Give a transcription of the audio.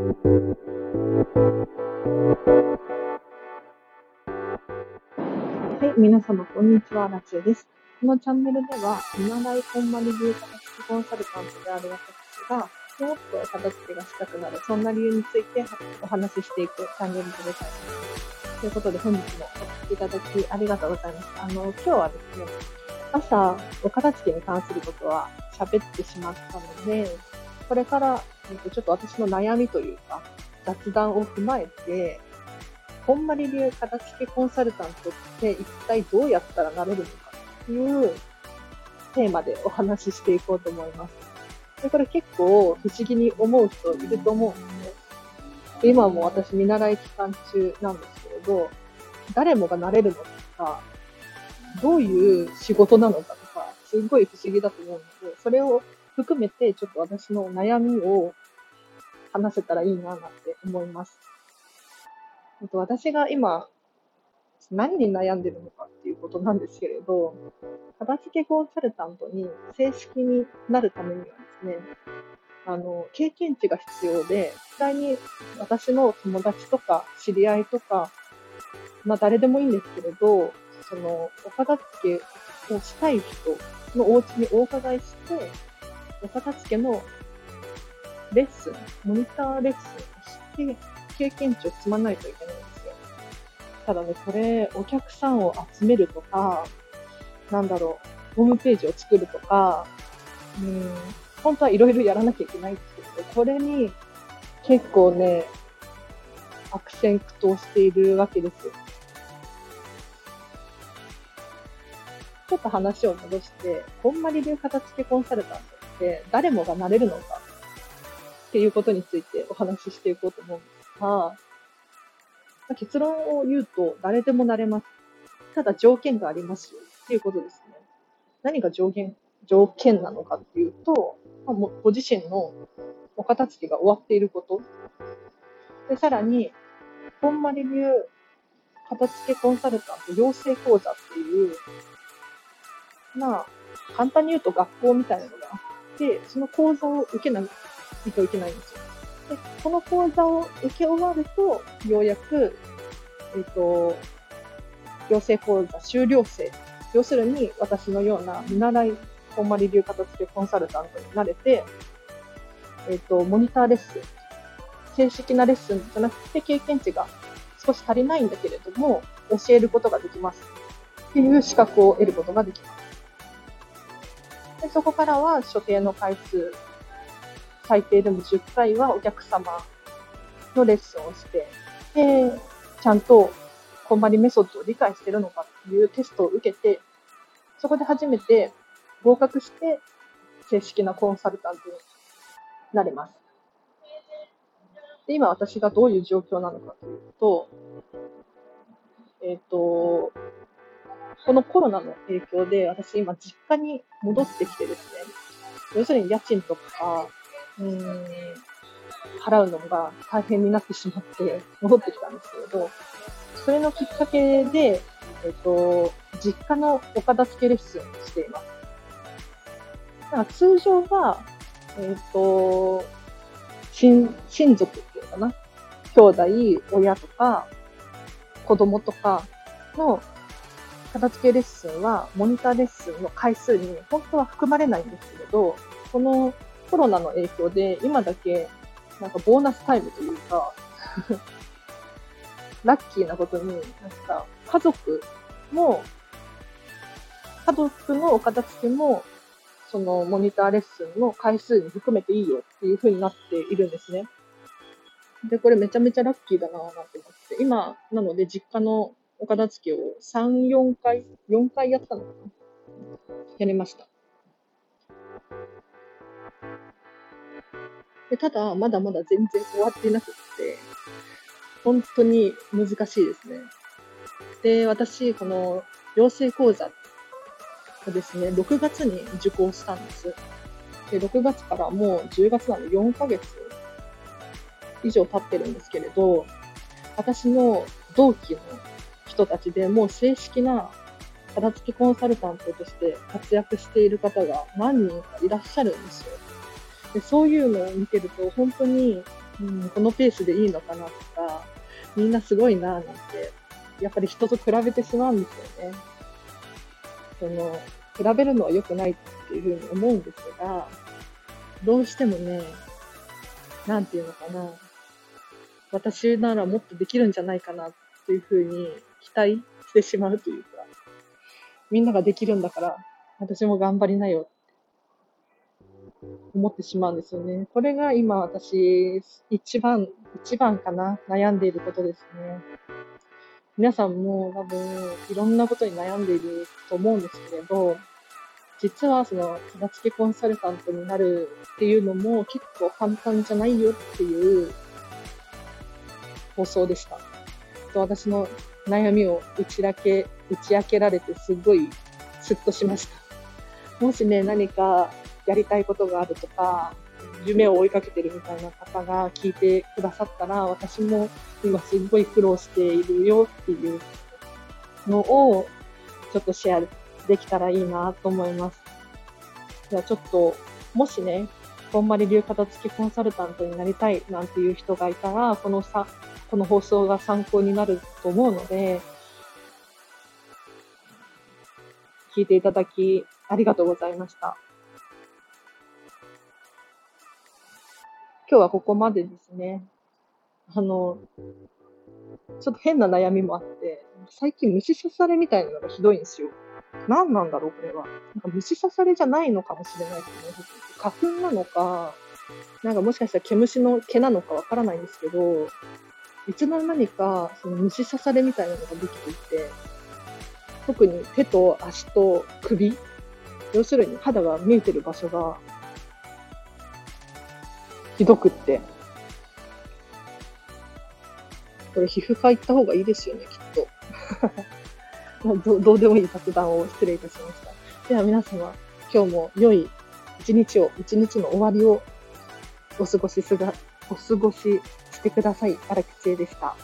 はい、皆様、こんにちは。ラチュです。このチャンネルでは、見習いこんまり流片付けコンサルタントである私が、もっと片付けがしたくなる、そんな理由についてお話ししていくチャンネルでございます。ということで、本日もお聴きいただきありがとうございます。あの、今日はですね、朝、お片付けに関することは喋ってしまったので、これから、えっと、ちょっと私の悩みというか、雑談を踏まえて、こんまり流片付けコンサルタントって一体どうやったらなれるのかっていうテーマでお話ししていこうと思います。でこれ結構不思議に思う人いると思うんですね。今も私見習い期間中なんですけれど、誰もがなれるのか、どういう仕事なのかとか、すごい不思議だと思うので、それを含めてちょっと私の悩みを話せたらいいななんて思います。あと私が今、何に悩んでるのかっていうことなんですけれど、片付けコンサルタントに正式になるためにはですね、あの、経験値が必要で、実際に私の友達とか知り合いとか、まあ誰でもいいんですけれど、その、お片付けをしたい人のお家にお伺いして、お片付けのレッスン、モニターレッスンをして、経験値を積まないといけないんですよ。ただね、これ、お客さんを集めるとか、なんだろう、ホームページを作るとか、うん、本当はいろいろやらなきゃいけないんですけど、これに結構ね、悪戦苦闘しているわけですよ。ちょっと話を戻して、こんまり流片付けコンサルタントって誰もがなれるのかっていうことについてお話ししていこうと思うんですが、結論を言うと誰でもなれます。ただ条件がありますよっていうことですね。何が条件、条件なのかっていうと、まあ、ご自身のお片付けが終わっていること。で、さらに、こんまり流片付けコンサルタント養成講座っていう、まあ、簡単に言うと学校みたいなのがあって、その講座を受けないといけないんですよ。で、この講座を受け終わると、ようやく、えっ、ー、と、養成講座修了生。要するに、私のような見習い、こんまり流片付けコンサルタントになれて、えっ、ー、と、モニターレッスン。正式なレッスンじゃなくて、経験値が少し足りないんだけれども、教えることができます。っていう資格を得ることができます。でそこからは所定の回数最低でも10回はお客様のレッスンをして、で、ちゃんとこんまりメソッドを理解してるのかっていうテストを受けて、そこで初めて合格して正式なコンサルタントになれます。で、今私がどういう状況なのかというと、えっ、ー、と、このコロナの影響で私今実家に戻ってきてですね、要するに家賃とか、うん、払うのが大変になってしまって 戻ってきたんですけれど、それのきっかけで、えっ、と、実家のお片付けレッスンをしています。だから通常は、えっ、と、親、親族っていうかな？兄弟、親とか、子供とかの片付けレッスンは、モニターレッスンの回数に本当は含まれないんですけれど、このコロナの影響で、今だけ、なんかボーナスタイムというか ラッキーなことに、なんか、家族も、家族のお片付けも、そのモニターレッスンの回数に含めていいよっていう風になっているんですね。で、これめちゃめちゃラッキーだなぁなんて思って、今、なので実家のお片付けを3、4回、4回やったのかな？やりました。でただ、まだまだ全然終わってなくって、本当に難しいですね。で、私、この養成講座をですね、6月に受講したんです。で、6月からもう10月なので4ヶ月以上経ってるんですけれど、私の同期の人たちでもう正式な片付けコンサルタントとして活躍している方が何人かいらっしゃるんですよ。でそういうのを見てると、本当にうん、このペースでいいのかなとか、みんなすごいな、なんて、やっぱり人と比べてしまうんですよね。その、比べるのは良くないっていうふうに思うんですが、どうしてもね、なんていうのかな、私ならもっとできるんじゃないかなっていうふうに期待してしまうというか、みんなができるんだから、私も頑張りなよ思ってしまうんですよね。これが今私、一番、一番かな、悩んでいることですね。皆さんも多分、いろんなことに悩んでいると思うんですけれど、実はその、片付けコンサルタントになるっていうのも結構簡単じゃないよっていう放送でした。と私の悩みを打ち明け、打ち明けられてすごいスッとしました。もしね、何かやりたいことがあるとか、夢を追いかけてるみたいな方が聞いてくださったら、私も今すっごい苦労しているよっていうのを、ちょっとシェアできたらいいなと思います。じゃあちょっと、もしね、こんまり流片付きコンサルタントになりたいなんていう人がいたら、このさ、この放送が参考になると思うので、聞いていただきありがとうございました。今日はここまでですね。あの、ちょっと変な悩みもあって、最近虫刺されみたいなのがひどいんですよ。何なんだろう、これは。なんか虫刺されじゃないのかもしれないですね。花粉なのか、なんかもしかしたら毛虫の毛なのかわからないんですけど、いつの間にかその虫刺されみたいなのができていて、特に手と足と首、要するに肌が見えてる場所がひどくって。これ皮膚科行った方がいいですよね、きっと。どどうでもいい雑談を失礼いたしました。では皆様、今日も良い一日を、一日の終わりをお過ごしすが、お過ごししてください。荒木千恵でした。